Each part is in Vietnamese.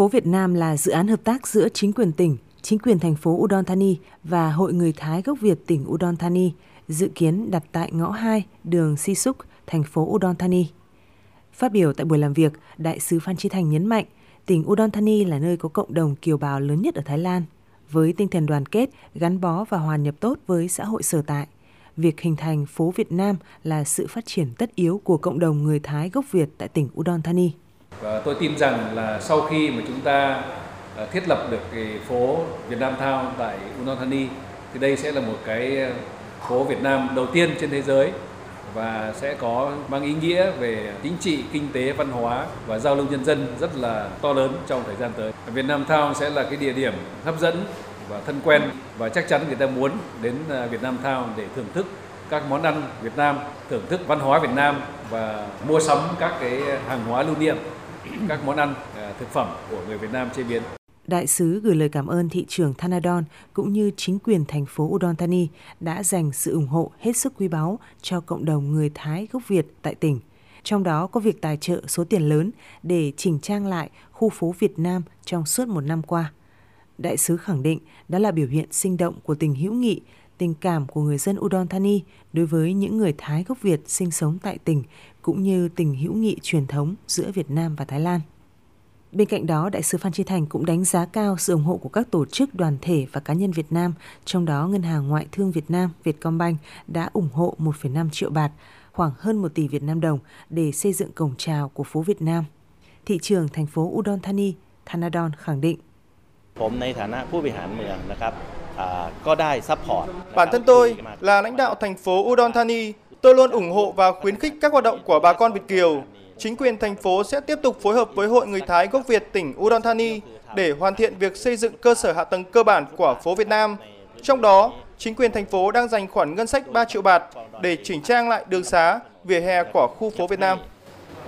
Phố Việt Nam là dự án hợp tác giữa chính quyền tỉnh, chính quyền thành phố Udon Thani và Hội người Thái gốc Việt tỉnh Udon Thani, dự kiến đặt tại ngõ 2 đường Si Suk, thành phố Udon Thani. Phát biểu tại buổi làm việc, Đại sứ Phan Chi Thành nhấn mạnh, tỉnh Udon Thani là nơi có cộng đồng kiều bào lớn nhất ở Thái Lan, với tinh thần đoàn kết, gắn bó và hòa nhập tốt với xã hội sở tại. Việc hình thành phố Việt Nam là sự phát triển tất yếu của cộng đồng người Thái gốc Việt tại tỉnh Udon Thani. Và tôi tin rằng là sau khi mà chúng ta ờ, thiết lập được cái phố Việt Nam Town tại Udon Thani thì đây sẽ là một cái ờ, phố Việt Nam đầu tiên trên thế giới và sẽ có mang ý nghĩa về chính trị, kinh tế, văn hóa và giao lưu nhân dân rất là to lớn trong thời gian tới. Việt Nam Town sẽ là cái địa điểm hấp dẫn và thân quen và chắc chắn người ta muốn đến ờ, Việt Nam Town để thưởng thức các món ăn Việt Nam, thưởng thức văn hóa Việt Nam và mua sắm các cái hàng hóa lưu niệm, các món ăn à, thực phẩm của người Việt Nam chế biến. Đại sứ gửi lời cảm ơn thị trưởng Thanadon cũng như chính quyền thành phố Udon Thani đã dành sự ủng hộ hết sức quý báu cho cộng đồng người Thái gốc Việt tại tỉnh. Trong đó có việc tài trợ số tiền lớn để chỉnh trang lại khu phố Việt Nam trong suốt một năm qua. Đại sứ khẳng định đó là biểu hiện sinh động của tình hữu nghị, tình cảm của người dân Udon Thani đối với những người Thái gốc Việt sinh sống tại tỉnh, cũng như tình hữu nghị truyền thống giữa Việt Nam và Thái Lan. Bên cạnh đó, Đại sứ Phan Chi Thành cũng đánh giá cao sự ủng hộ của các tổ chức, đoàn thể và cá nhân Việt Nam, trong đó Ngân hàng Ngoại thương Việt Nam Vietcombank đã ủng hộ 1,5 triệu bạt, khoảng hơn 1 tỷ Việt Nam đồng để xây dựng cổng chào của phố Việt Nam. Thị trường thành phố Udon Thani, Thanadon khẳng định. Bản thân tôi là lãnh đạo thành phố Udon Thani, tôi luôn ủng hộ và khuyến khích các hoạt động của bà con Việt Kiều chính quyền thành phố sẽ tiếp tục phối hợp với Hội Người Thái gốc Việt tỉnh Udon Thani để hoàn thiện việc xây dựng cơ sở hạ tầng cơ bản của phố Việt Nam. Trong đó, chính quyền thành phố đang dành khoản ngân sách 3 triệu bạt để chỉnh trang lại đường xá, vỉa hè của khu phố Việt Nam.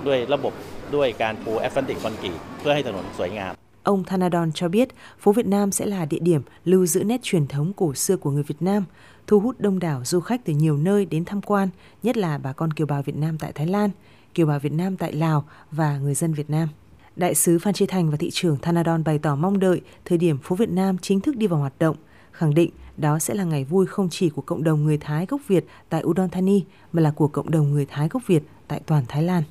ด้วยระบบด้วยการปูแอสฟันติกคอนกรีตเพื่อให้ถนนสวยงาม Ông Thanadon cho biết phố Việt Nam sẽ là địa điểm lưu giữ nét truyền thống cổ xưa của người Việt Nam, thu hút đông đảo du khách từ nhiều nơi đến tham quan, nhất là bà con kiều bào Việt Nam tại Thái Lan kiều bào Việt Nam tại Lào và người dân Việt Nam. Đại sứ Phan Chi Thành và thị trưởng Thanadon bày tỏ mong đợi thời điểm phố Việt Nam chính thức đi vào hoạt động, khẳng định đó sẽ là ngày vui không chỉ của cộng đồng người Thái gốc Việt tại Udon Thani mà là của cộng đồng người Thái gốc Việt tại toàn Thái Lan.